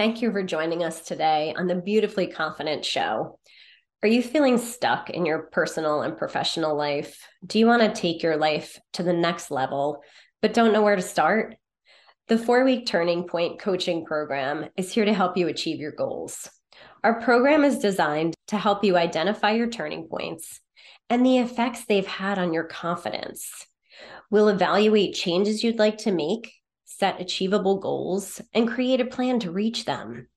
Thank you for joining us today on the Beautifully Confident Show. Are you feeling stuck in your personal and professional life? Do you want to take your life to the next level, but don't know where to start? The four week Turning Point coaching program is here to help you achieve your goals. Our program is designed to help you identify your turning points and the effects they've had on your confidence. We'll evaluate changes you'd like to make set achievable goals, and create a plan to reach them.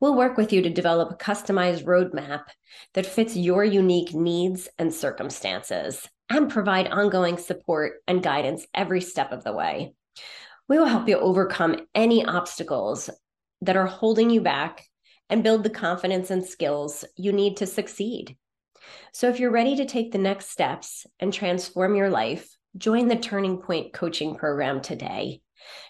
We'll work with you to develop a customized roadmap that fits your unique needs and circumstances and provide ongoing support and guidance every step of the way. We will help you overcome any obstacles that are holding you back and build the confidence and skills you need to succeed. So, if you're ready to take the next steps and transform your life, join the Turning Point Coaching Program today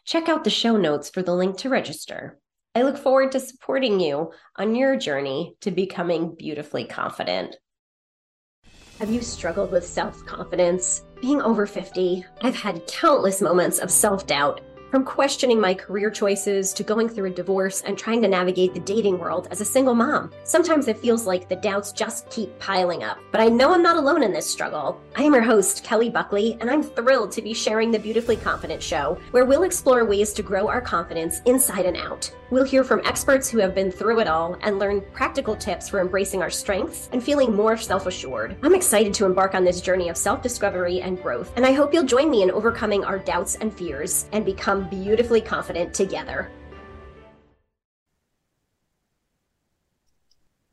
Check out the show notes for the link to register. I look forward to supporting you on your journey to becoming beautifully confident. Have you struggled with self confidence? Being over 50, I've had countless moments of self doubt from questioning my career choices to going through a divorce and trying to navigate the dating world as a single mom. Sometimes it feels like the doubts just keep piling up, but I know I'm not alone in this struggle. I am your host, Kelly Buckley, and I'm thrilled to be sharing the Beautifully Confident Show, where we'll explore ways to grow our confidence inside and out. We'll hear from experts who have been through it all and learn practical tips for embracing our strengths and feeling more self assured. I'm excited to embark on this journey of self discovery and growth, and I hope you'll join me in overcoming our doubts and fears and become beautifully confident together.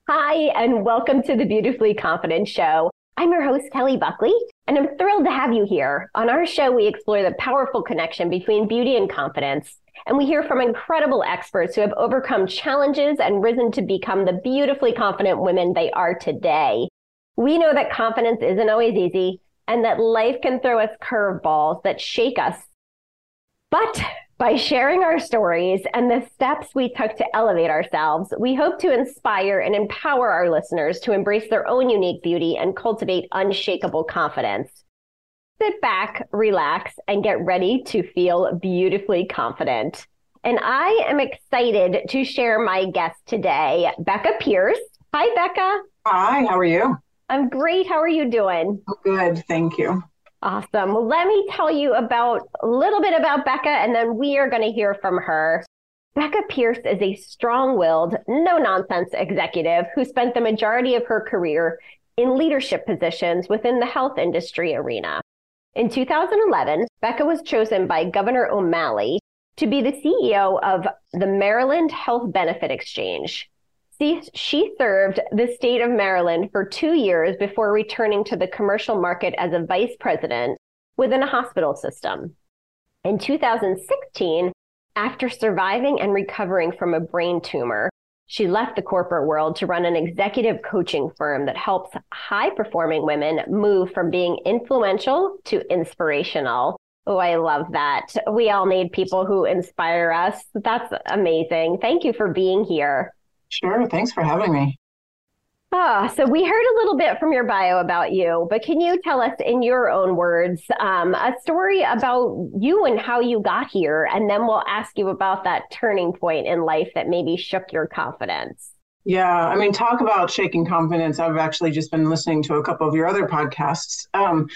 Hi, and welcome to the Beautifully Confident Show. I'm your host, Kelly Buckley, and I'm thrilled to have you here. On our show, we explore the powerful connection between beauty and confidence and we hear from incredible experts who have overcome challenges and risen to become the beautifully confident women they are today. We know that confidence isn't always easy and that life can throw us curveballs that shake us. But by sharing our stories and the steps we took to elevate ourselves, we hope to inspire and empower our listeners to embrace their own unique beauty and cultivate unshakable confidence sit back, relax, and get ready to feel beautifully confident. And I am excited to share my guest today, Becca Pearce. Hi, Becca. Hi, how are you? I'm great. How are you doing? Good. Thank you. Awesome. Well, let me tell you about a little bit about Becca, and then we are going to hear from her. Becca Pearce is a strong willed, no nonsense executive who spent the majority of her career in leadership positions within the health industry arena. In 2011, Becca was chosen by Governor O'Malley to be the CEO of the Maryland Health Benefit Exchange. She served the state of Maryland for two years before returning to the commercial market as a vice president within a hospital system. In 2016, after surviving and recovering from a brain tumor, she left the corporate world to run an executive coaching firm that helps high performing women move from being influential to inspirational. Oh, I love that. We all need people who inspire us. That's amazing. Thank you for being here. Sure. Thanks for having me. Ah, so we heard a little bit from your bio about you, but can you tell us in your own words um, a story about you and how you got here? And then we'll ask you about that turning point in life that maybe shook your confidence. Yeah, I mean, talk about shaking confidence. I've actually just been listening to a couple of your other podcasts. Um,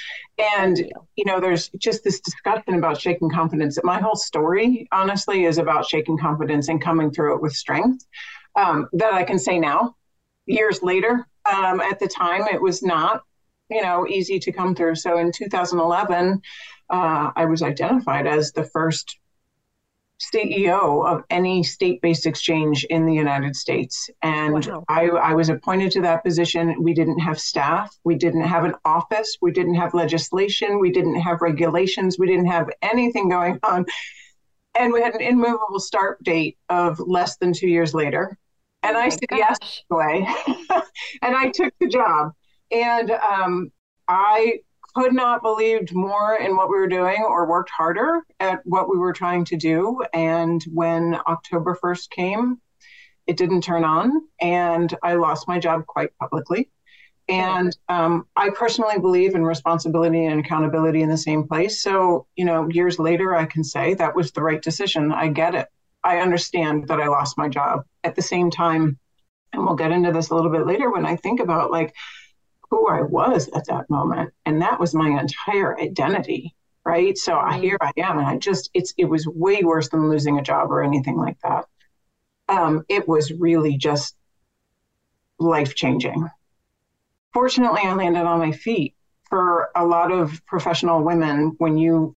and, you. you know, there's just this discussion about shaking confidence. My whole story, honestly, is about shaking confidence and coming through it with strength um, that I can say now years later. Um, at the time, it was not, you know, easy to come through. So in 2011, uh, I was identified as the first CEO of any state-based exchange in the United States, and wow. I, I was appointed to that position. We didn't have staff, we didn't have an office, we didn't have legislation, we didn't have regulations, we didn't have anything going on, and we had an immovable start date of less than two years later and I said yes away, and I took the job. And um, I could not believed more in what we were doing or worked harder at what we were trying to do. And when October 1st came, it didn't turn on, and I lost my job quite publicly. And um, I personally believe in responsibility and accountability in the same place. So, you know, years later, I can say that was the right decision. I get it. I understand that I lost my job. At the same time, and we'll get into this a little bit later when I think about like who I was at that moment. And that was my entire identity. Right. So I, here I am. And I just, it's, it was way worse than losing a job or anything like that. Um, it was really just life changing. Fortunately, I landed on my feet. For a lot of professional women, when you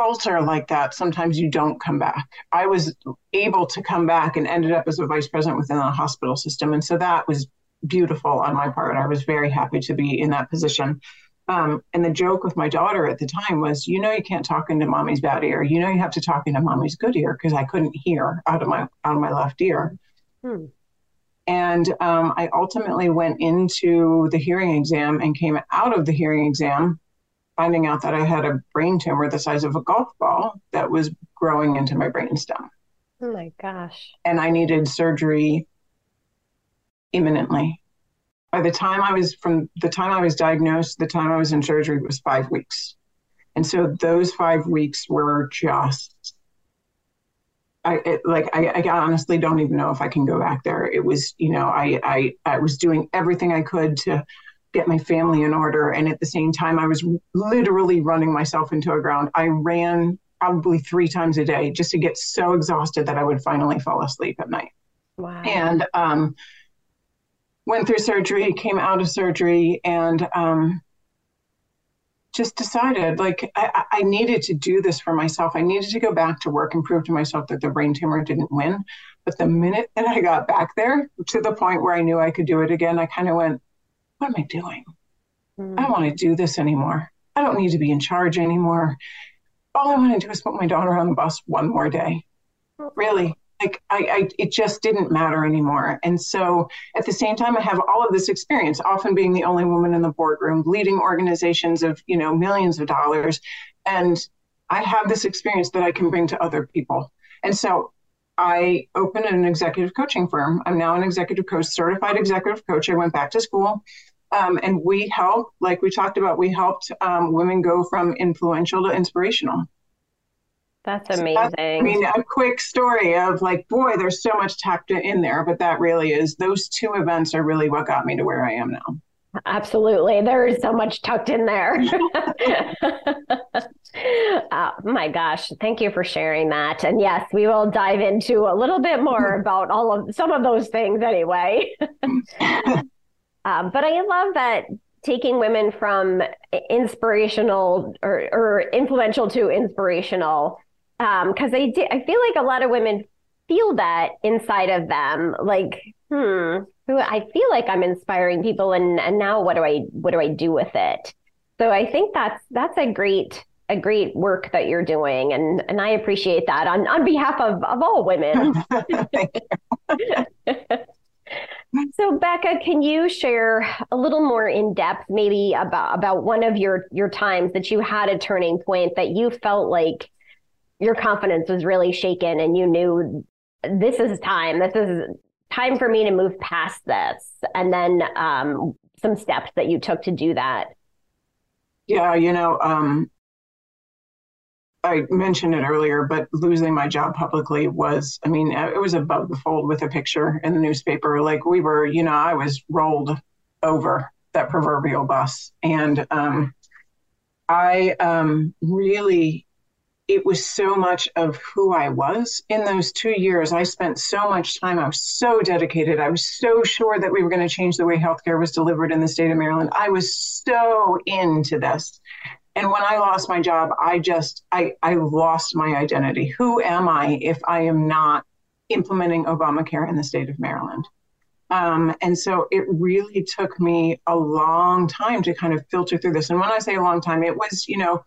falter like that, sometimes you don't come back. I was able to come back and ended up as a vice president within the hospital system. And so that was beautiful on my part. I was very happy to be in that position. Um, and the joke with my daughter at the time was, you know, you can't talk into mommy's bad ear. You know, you have to talk into mommy's good ear because I couldn't hear out of my out of my left ear. Hmm. And um, I ultimately went into the hearing exam and came out of the hearing exam finding out that I had a brain tumor the size of a golf ball that was growing into my brainstem. Oh my gosh. And I needed surgery imminently. By the time I was from the time I was diagnosed, the time I was in surgery was five weeks. And so those five weeks were just I it, like I, I honestly don't even know if I can go back there. It was, you know, I I I was doing everything I could to get my family in order. And at the same time, I was literally running myself into a ground. I ran probably three times a day just to get so exhausted that I would finally fall asleep at night. Wow. And um, went through surgery, came out of surgery, and um, just decided like I, I, needed to do this for myself. I needed to go back to work and prove to myself that the brain tumor didn't win. But the minute that I got back there to the point where I knew I could do it again, I kind of went, what am I doing? Mm. I don't want to do this anymore. I don't need to be in charge anymore. All I want to do is put my daughter on the bus one more day. Really, like I, I, it just didn't matter anymore. And so at the same time, I have all of this experience, often being the only woman in the boardroom, leading organizations of you know millions of dollars, and I have this experience that I can bring to other people. And so I opened an executive coaching firm. I'm now an executive coach, certified executive coach. I went back to school. Um, and we help, like we talked about, we helped um, women go from influential to inspirational. That's amazing. So that's, I mean, a quick story of like, boy, there's so much tacked in there, but that really is, those two events are really what got me to where I am now. Absolutely. There is so much tucked in there. oh my gosh. Thank you for sharing that. And yes, we will dive into a little bit more about all of some of those things anyway. Um, but I love that taking women from inspirational or, or influential to inspirational. Because um, I, I feel like a lot of women feel that inside of them. Like, hmm, I feel like I'm inspiring people and, and now what do I what do I do with it? So I think that's that's a great a great work that you're doing and and I appreciate that on on behalf of of all women. so Becca, can you share a little more in depth maybe about about one of your your times that you had a turning point that you felt like your confidence was really shaken and you knew this is time. This is time for me to move past this and then um, some steps that you took to do that yeah you know um, i mentioned it earlier but losing my job publicly was i mean it was above the fold with a picture in the newspaper like we were you know i was rolled over that proverbial bus and um, i um, really it was so much of who I was in those two years. I spent so much time. I was so dedicated. I was so sure that we were going to change the way healthcare was delivered in the state of Maryland. I was so into this. And when I lost my job, I just I I lost my identity. Who am I if I am not implementing Obamacare in the state of Maryland? Um, and so it really took me a long time to kind of filter through this. And when I say a long time, it was, you know,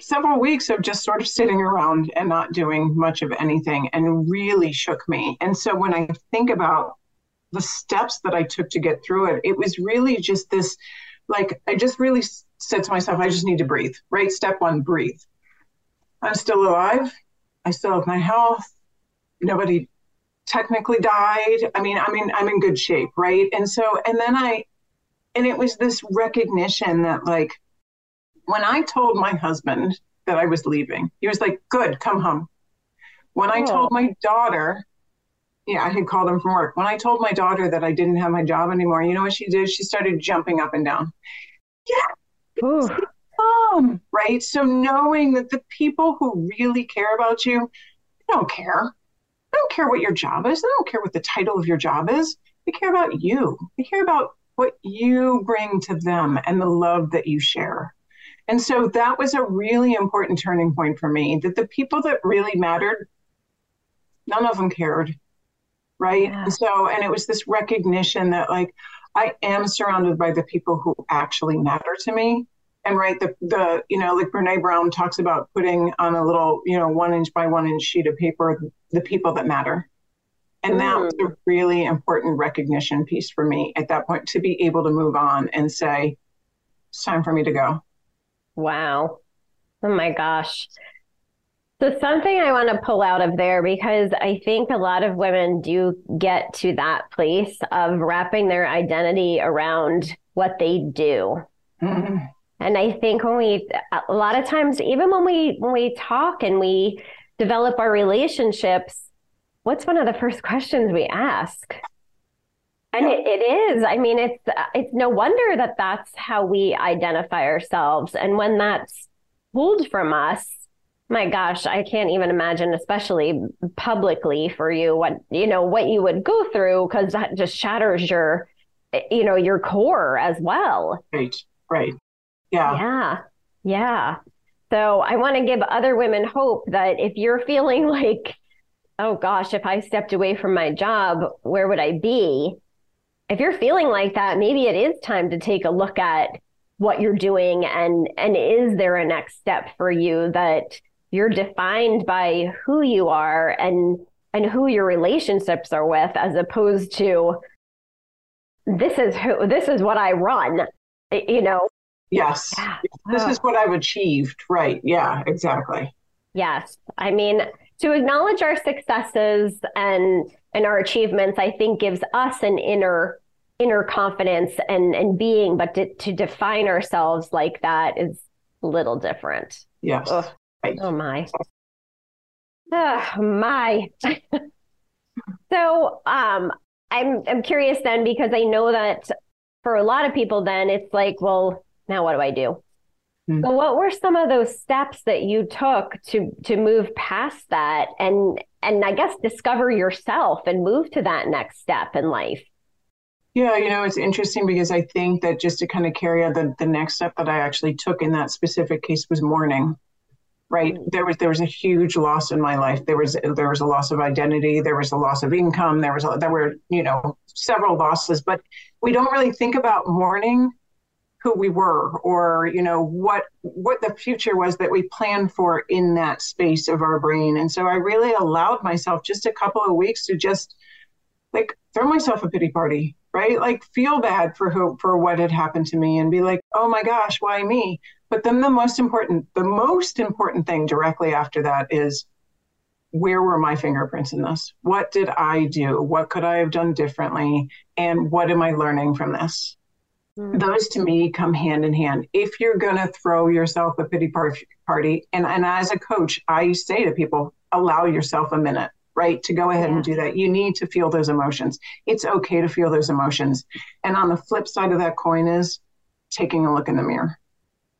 several weeks of just sort of sitting around and not doing much of anything and really shook me. And so when I think about the steps that I took to get through it, it was really just this like, I just really said to myself, I just need to breathe, right? Step one, breathe. I'm still alive. I still have my health. Nobody technically died. I mean, I mean, I'm in good shape, right? And so, and then I, and it was this recognition that like, when I told my husband that I was leaving, he was like, Good, come home. When I oh. told my daughter, yeah, I had called him from work. When I told my daughter that I didn't have my job anymore, you know what she did? She started jumping up and down. Yeah. Mom, right? So knowing that the people who really care about you, they don't care. They don't care what your job is. They don't care what the title of your job is. They care about you. They care about what you bring to them and the love that you share. And so that was a really important turning point for me that the people that really mattered, none of them cared. Right. Yeah. And so, and it was this recognition that, like, I am surrounded by the people who actually matter to me. And right, the the you know, like Brene Brown talks about putting on a little, you know, one inch by one inch sheet of paper the people that matter. And mm. that was a really important recognition piece for me at that point to be able to move on and say, it's time for me to go. Wow. Oh my gosh. So, something I want to pull out of there because I think a lot of women do get to that place of wrapping their identity around what they do. Mm-hmm. And I think when we, a lot of times, even when we when we talk and we develop our relationships, what's one of the first questions we ask? And it, it is. I mean, it's it's no wonder that that's how we identify ourselves. And when that's pulled from us, my gosh, I can't even imagine, especially publicly for you, what you know what you would go through because that just shatters your, eh, you know, your core as well. Right. Right. Yeah. Yeah. Yeah. So I want to give other women hope that if you're feeling like, oh gosh, if I stepped away from my job, where would I be? if you're feeling like that, maybe it is time to take a look at what you're doing and and is there a next step for you that you're defined by who you are and and who your relationships are with as opposed to this is who this is what I run you know yes. Yeah. this is what I've achieved. Right. Yeah exactly. Yes. I mean to acknowledge our successes and and our achievements i think gives us an inner inner confidence and and being but to, to define ourselves like that is a little different. Yes. Oh, right. oh my. Oh my. So um i'm i'm curious then because i know that for a lot of people then it's like well now what do i do mm. so what were some of those steps that you took to to move past that and and i guess discover yourself and move to that next step in life yeah, you know, it's interesting because I think that just to kind of carry out the, the next step that I actually took in that specific case was mourning. Right. Mm. There was there was a huge loss in my life. There was there was a loss of identity. There was a loss of income. There was a, there were you know several losses. But we don't really think about mourning who we were or you know what what the future was that we planned for in that space of our brain. And so I really allowed myself just a couple of weeks to just like throw myself a pity party right? Like feel bad for who for what had happened to me and be like, "Oh my gosh, why me?" But then the most important the most important thing directly after that is where were my fingerprints in this? What did I do? What could I have done differently? And what am I learning from this? Mm-hmm. Those to me come hand in hand. If you're going to throw yourself a pity party, and, and as a coach, I say to people, allow yourself a minute right? To go ahead yeah. and do that. You need to feel those emotions. It's okay to feel those emotions. And on the flip side of that coin is taking a look in the mirror.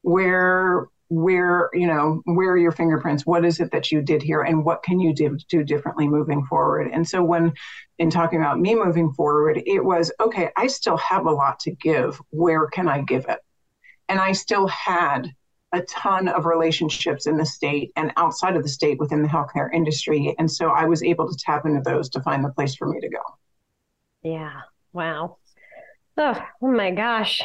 Where where you know where are your fingerprints what is it that you did here and what can you do, do differently moving forward and so when in talking about me moving forward it was okay i still have a lot to give where can i give it and i still had a ton of relationships in the state and outside of the state within the healthcare industry. And so I was able to tap into those to find the place for me to go. Yeah. Wow. Oh, oh my gosh.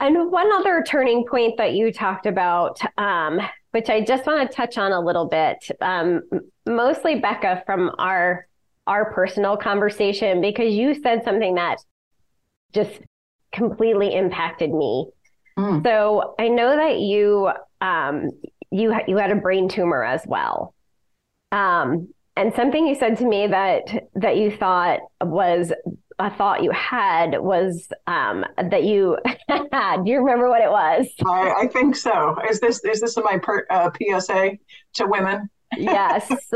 And one other turning point that you talked about, um, which I just want to touch on a little bit, um, mostly Becca from our our personal conversation, because you said something that just completely impacted me Mm. So I know that you um, you you had a brain tumor as well. Um, and something you said to me that that you thought was a thought you had was um, that you had. Do you remember what it was? I, I, think so. Is this is this my per, uh, PSA to women? Yes.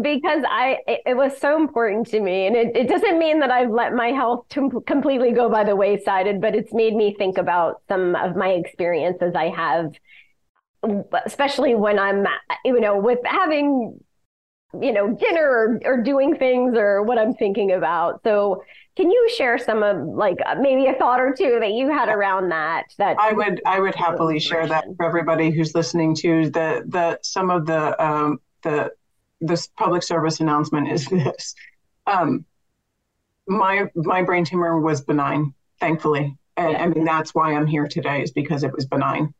because I it, it, was so important to me and it, it doesn't mean that I've let my health to completely go by the wayside, but it's made me think about some of my experiences I have especially when I'm you know with having you know dinner or, or doing things or what I'm thinking about. So can you share some of like uh, maybe a thought or two that you had around that? That I would I would happily share that for everybody who's listening to the the some of the um, the this public service announcement is this. Um, my my brain tumor was benign, thankfully, and I mean that's why I'm here today is because it was benign.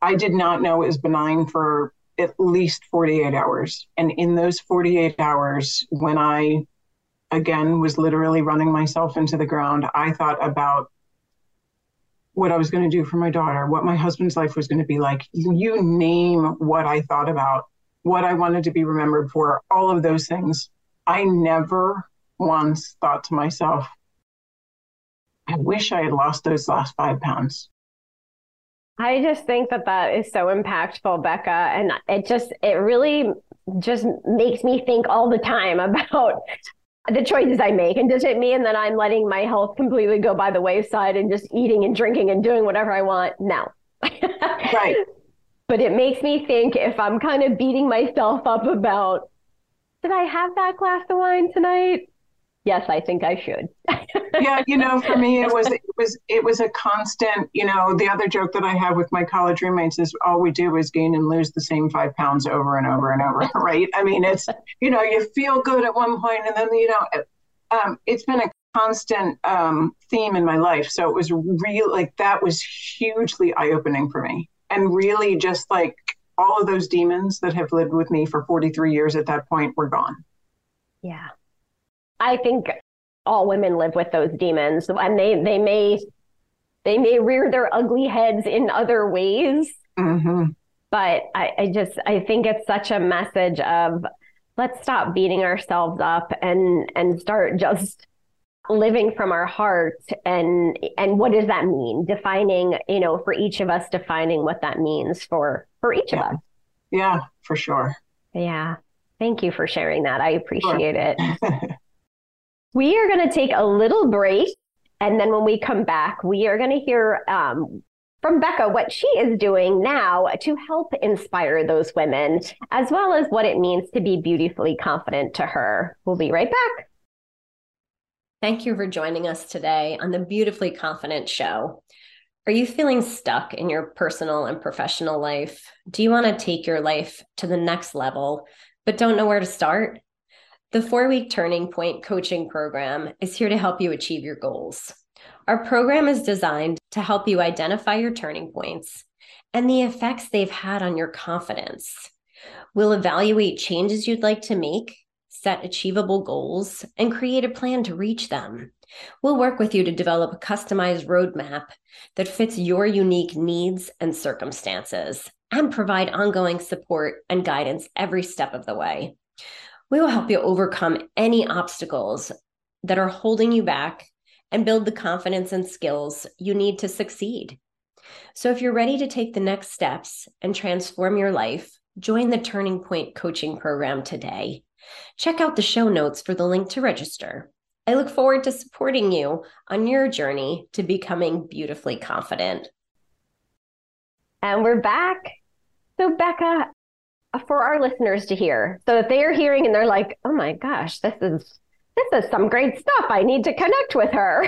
I did not know it was benign for at least 48 hours, and in those 48 hours, when I again was literally running myself into the ground. I thought about what I was going to do for my daughter, what my husband's life was going to be like. You name what I thought about, what I wanted to be remembered for, all of those things. I never once thought to myself, I wish I had lost those last five pounds. I just think that that is so impactful, Becca. And it just, it really just makes me think all the time about the choices I make. And does it mean that I'm letting my health completely go by the wayside and just eating and drinking and doing whatever I want? No. right. But it makes me think if I'm kind of beating myself up about, did I have that glass of wine tonight? Yes, I think I should. yeah, you know, for me, it was it was it was a constant. You know, the other joke that I have with my college roommates is all we do is gain and lose the same five pounds over and over and over. Right? I mean, it's you know, you feel good at one point, and then you know, um, it's been a constant um, theme in my life. So it was real like that was hugely eye opening for me, and really just like all of those demons that have lived with me for 43 years at that point were gone. Yeah. I think all women live with those demons and they they may they may rear their ugly heads in other ways. Mm-hmm. But I, I just I think it's such a message of let's stop beating ourselves up and and start just living from our heart and and what does that mean defining you know for each of us defining what that means for for each yeah. of us yeah for sure yeah thank you for sharing that i appreciate sure. it We are going to take a little break. And then when we come back, we are going to hear um, from Becca what she is doing now to help inspire those women, as well as what it means to be beautifully confident to her. We'll be right back. Thank you for joining us today on the Beautifully Confident Show. Are you feeling stuck in your personal and professional life? Do you want to take your life to the next level, but don't know where to start? The four week Turning Point coaching program is here to help you achieve your goals. Our program is designed to help you identify your turning points and the effects they've had on your confidence. We'll evaluate changes you'd like to make, set achievable goals, and create a plan to reach them. We'll work with you to develop a customized roadmap that fits your unique needs and circumstances and provide ongoing support and guidance every step of the way. We will help you overcome any obstacles that are holding you back and build the confidence and skills you need to succeed. So, if you're ready to take the next steps and transform your life, join the Turning Point coaching program today. Check out the show notes for the link to register. I look forward to supporting you on your journey to becoming beautifully confident. And we're back. So, Becca, for our listeners to hear so that they are hearing and they're like oh my gosh this is this is some great stuff i need to connect with her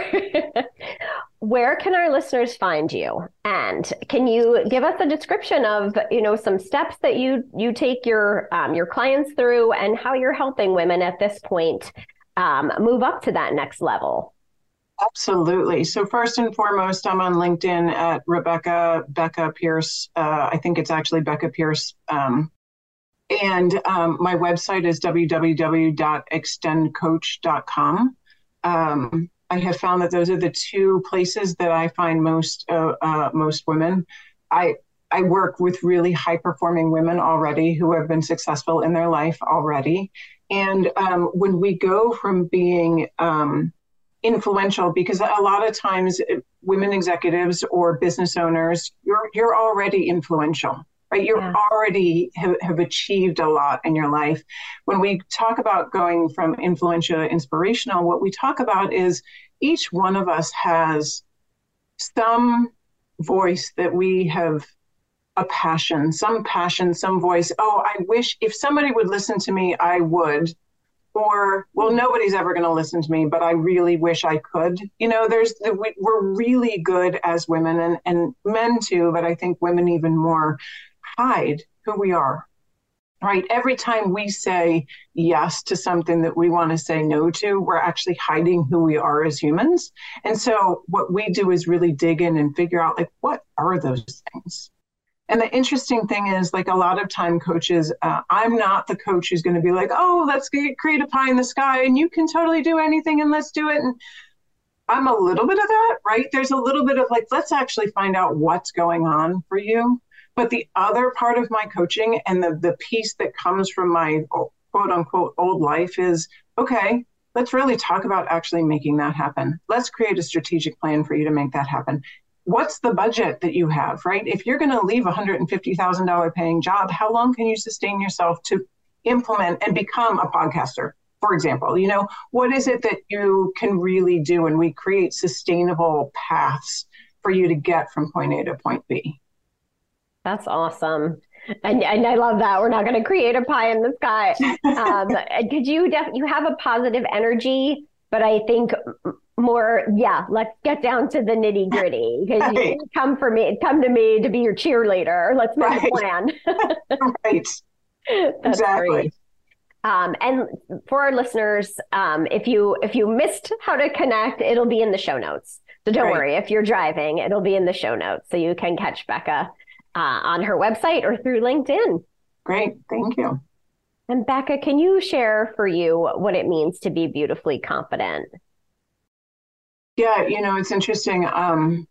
where can our listeners find you and can you give us a description of you know some steps that you you take your um, your clients through and how you're helping women at this point um, move up to that next level Absolutely. So first and foremost, I'm on LinkedIn at Rebecca Becca Pearce. Uh, I think it's actually Becca Pearce um, and um, my website is www.extendcoach.com. Um, I have found that those are the two places that I find most uh, uh, most women. I I work with really high performing women already who have been successful in their life already. And um, when we go from being um, influential, because a lot of times uh, women executives or business owners, you're you're already influential right? You yeah. already have, have achieved a lot in your life. When we talk about going from influential to inspirational, what we talk about is each one of us has some voice that we have a passion, some passion, some voice. Oh, I wish if somebody would listen to me, I would. Or, well, nobody's ever going to listen to me, but I really wish I could. You know, there's the, we, we're really good as women and, and men too, but I think women even more hide who we are. Right. Every time we say yes to something that we want to say no to, we're actually hiding who we are as humans. And so, what we do is really dig in and figure out, like, what are those things? And the interesting thing is, like a lot of time coaches, uh, I'm not the coach who's going to be like, oh, let's get, create a pie in the sky and you can totally do anything and let's do it. And I'm a little bit of that, right? There's a little bit of like, let's actually find out what's going on for you. But the other part of my coaching and the, the piece that comes from my quote unquote old life is okay, let's really talk about actually making that happen. Let's create a strategic plan for you to make that happen what's the budget that you have, right? If you're going to leave a $150,000 paying job, how long can you sustain yourself to implement and become a podcaster? For example, you know, what is it that you can really do? And we create sustainable paths for you to get from point A to point B. That's awesome. And, and I love that. We're not going to create a pie in the sky. Um, Could you def- you have a positive energy, but I think more yeah let's get down to the nitty gritty because right. you come for me come to me to be your cheerleader let's make right. a plan right exactly great. Um, and for our listeners um, if you if you missed how to connect it'll be in the show notes so don't right. worry if you're driving it'll be in the show notes so you can catch becca uh, on her website or through linkedin great thank you and becca can you share for you what it means to be beautifully confident yeah, you know, it's interesting. Um,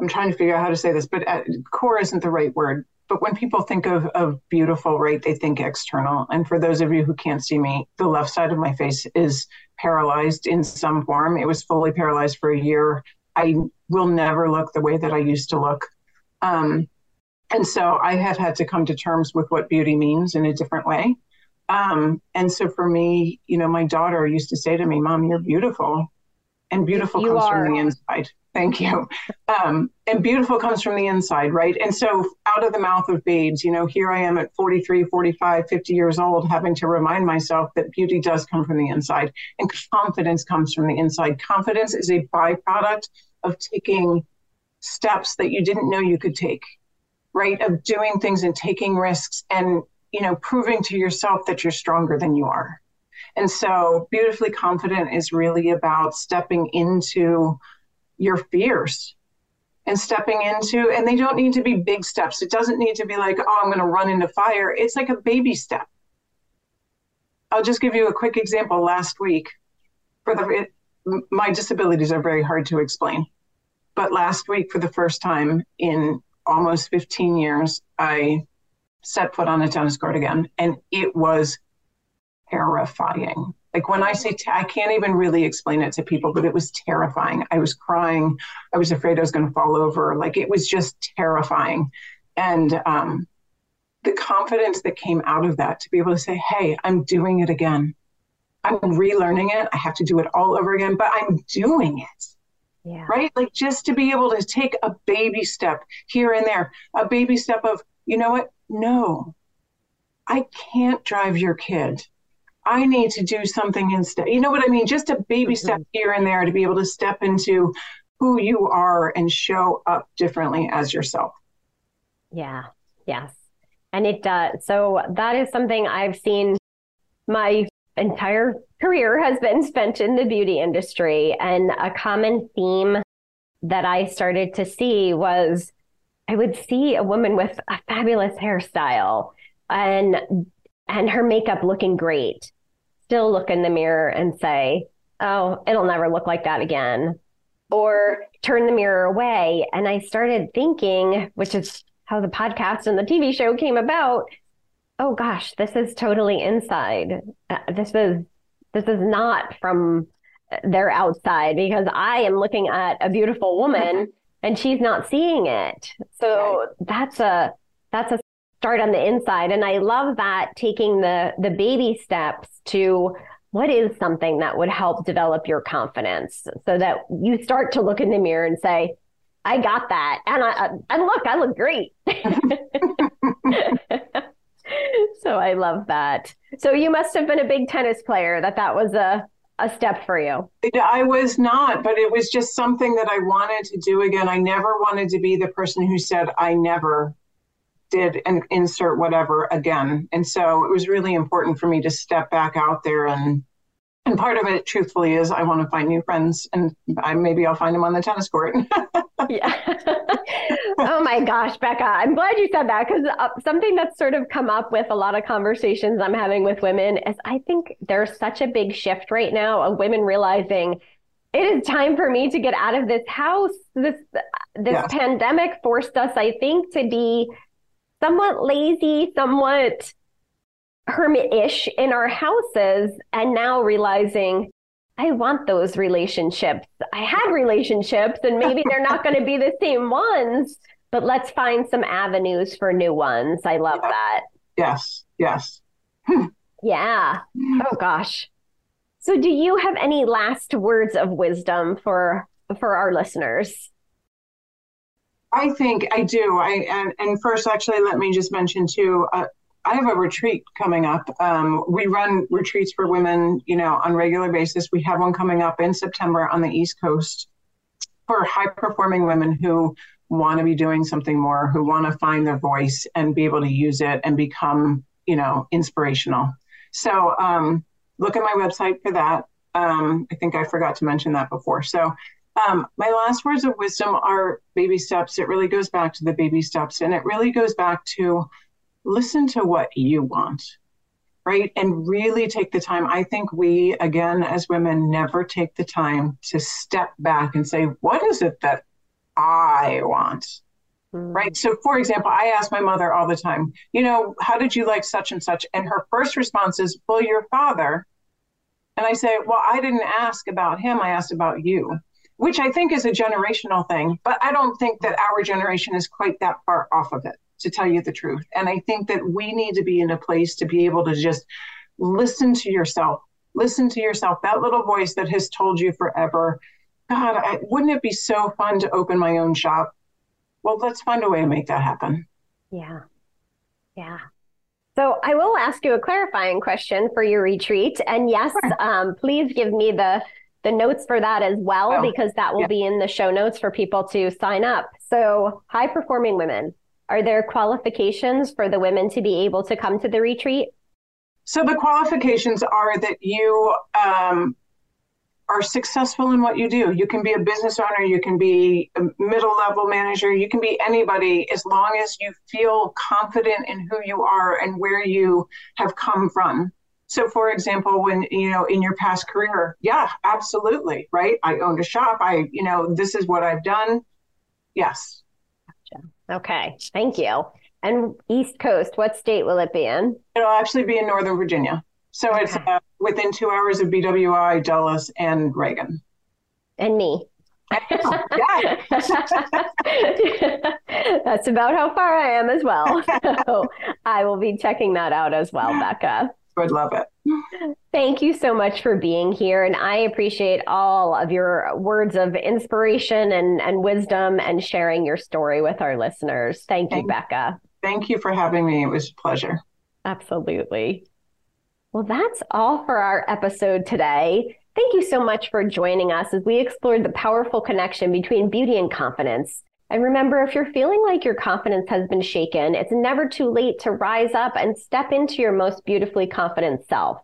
I'm trying to figure out how to say this, but uh, core isn't the right word. But when people think of, of beautiful, right, they think external. And for those of you who can't see me, the left side of my face is paralyzed in some form. It was fully paralyzed for a year. I will never look the way that I used to look. Um, and so I have had to come to terms with what beauty means in a different way. Um, and so for me, you know, my daughter used to say to me, Mom, you're beautiful and beautiful you comes are. from the inside. Thank you. Um, and beautiful comes from the inside, right? And so out of the mouth of babes, you know, here I am at 43, 45, 50 years old, having to remind myself that beauty does come from the inside and confidence comes from the inside. Confidence is a byproduct of taking steps that you didn't know you could take, right? Of doing things and taking risks and, you know, proving to yourself that you're stronger than you are. And so, beautifully confident is really about stepping into your fears and stepping into, and they don't need to be big steps. It doesn't need to be like, oh, I'm going to run into fire. It's like a baby step. I'll just give you a quick example. Last week, for the it, my disabilities are very hard to explain, but last week, for the first time in almost 15 years, I set foot on a tennis court again, and it was terrifying. Like when I say, I can't even really explain it to people, but it was terrifying. I was crying. I was afraid I was going to fall over. Like it was just terrifying. And um, the confidence that came out of that to be able to say, hey, I'm doing it again. I'm relearning it. I have to do it all over again, but I'm doing it. Yeah. Right? Like just to be able to take a baby step here and there, a baby step of, you know what? No, I can't drive your kid. I need to do something instead. You know what I mean? Just a baby mm-hmm. step here and there to be able to step into who you are and show up differently as yourself. Yeah. Yes. And it does. So that is something I've seen my entire career has been spent in the beauty industry. And a common theme that I started to see was I would see a woman with a fabulous hairstyle and and her makeup looking great still look in the mirror and say, oh, it'll never look like that again. Or turn the mirror away. And I started thinking, which is how the podcast and the TV show came about. Oh gosh, this is totally inside. Uh, this is this is not from their outside because I am looking at a beautiful woman and she's not seeing it. So that's a that's a start on the inside. And I love that taking the the baby steps to what is something that would help develop your confidence so that you start to look in the mirror and say, I got that. And I and look, I look great. so I love that. So you must have been a big tennis player that that was a a step for you. I was not, but it was just something that I wanted to do again. I never wanted to be the person who said I never did and insert whatever again. And so it was really important for me to step back out there and and part of it truthfully is i want to find new friends and I, maybe i'll find them on the tennis court yeah oh my gosh becca i'm glad you said that because uh, something that's sort of come up with a lot of conversations i'm having with women is i think there's such a big shift right now of women realizing it is time for me to get out of this house this this yes. pandemic forced us i think to be somewhat lazy somewhat hermit-ish in our houses and now realizing I want those relationships. I had relationships and maybe they're not going to be the same ones, but let's find some avenues for new ones. I love yeah. that. Yes. Yes. yeah. Oh gosh. So do you have any last words of wisdom for for our listeners? I think I do. I and, and first actually let me just mention too uh, I have a retreat coming up. Um, we run retreats for women, you know, on regular basis. We have one coming up in September on the East Coast for high performing women who want to be doing something more, who want to find their voice and be able to use it and become, you know, inspirational. So um, look at my website for that. Um, I think I forgot to mention that before. So um, my last words of wisdom are baby steps. It really goes back to the baby steps, and it really goes back to listen to what you want, right? And really take the time. I think we, again, as women, never take the time to step back and say, what is it that I want? Mm. Right. So, for example, I ask my mother all the time, you know, how did you like such and such? And her first response is, well, your father. And I say, well, I didn't ask about him. I asked about you, which I think is a generational thing. But I don't think that our generation is quite that far off of it to tell you the truth. And I think that we need to be in a place to be able to just listen to yourself. Listen to yourself, that little voice that has told you forever, God, I, wouldn't it be so fun to open my own shop? Well, let's find a way to make that happen. Yeah. Yeah. So I will ask you a clarifying question for your retreat. And yes, sure. um, please give me the the notes for that as well, oh, because that will yeah. be in the show notes for people to sign up. So high performing women, are there qualifications for the women to be able to come to the retreat? So the qualifications are that you um, are successful in what you do. You can be a business owner, you can be a middle level manager, you can be anybody as long as you feel confident in who you are and where you have come from. So for example, when you know in your past career, yeah, absolutely, right? I owned a shop, I, you know, this is what I've done. Yes, Okay, thank you. And East Coast, what state will it be in? It'll actually be in Northern Virginia. So okay. it's uh, within two hours of BWI, Dulles, and Reagan. And me. That's about how far I am as well. So I will be checking that out as well, Becca. Would love it. Thank you so much for being here. And I appreciate all of your words of inspiration and, and wisdom and sharing your story with our listeners. Thank you, thank, Becca. Thank you for having me. It was a pleasure. Absolutely. Well, that's all for our episode today. Thank you so much for joining us as we explored the powerful connection between beauty and confidence. And remember, if you're feeling like your confidence has been shaken, it's never too late to rise up and step into your most beautifully confident self.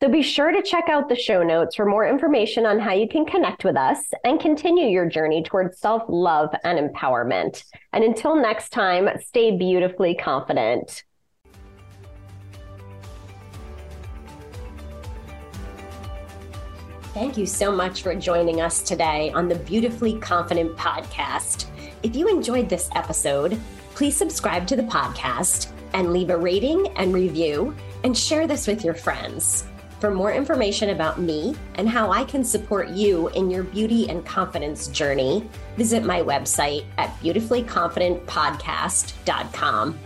So be sure to check out the show notes for more information on how you can connect with us and continue your journey towards self love and empowerment. And until next time, stay beautifully confident. Thank you so much for joining us today on the Beautifully Confident podcast. If you enjoyed this episode, please subscribe to the podcast and leave a rating and review and share this with your friends. For more information about me and how I can support you in your beauty and confidence journey, visit my website at beautifullyconfidentpodcast.com.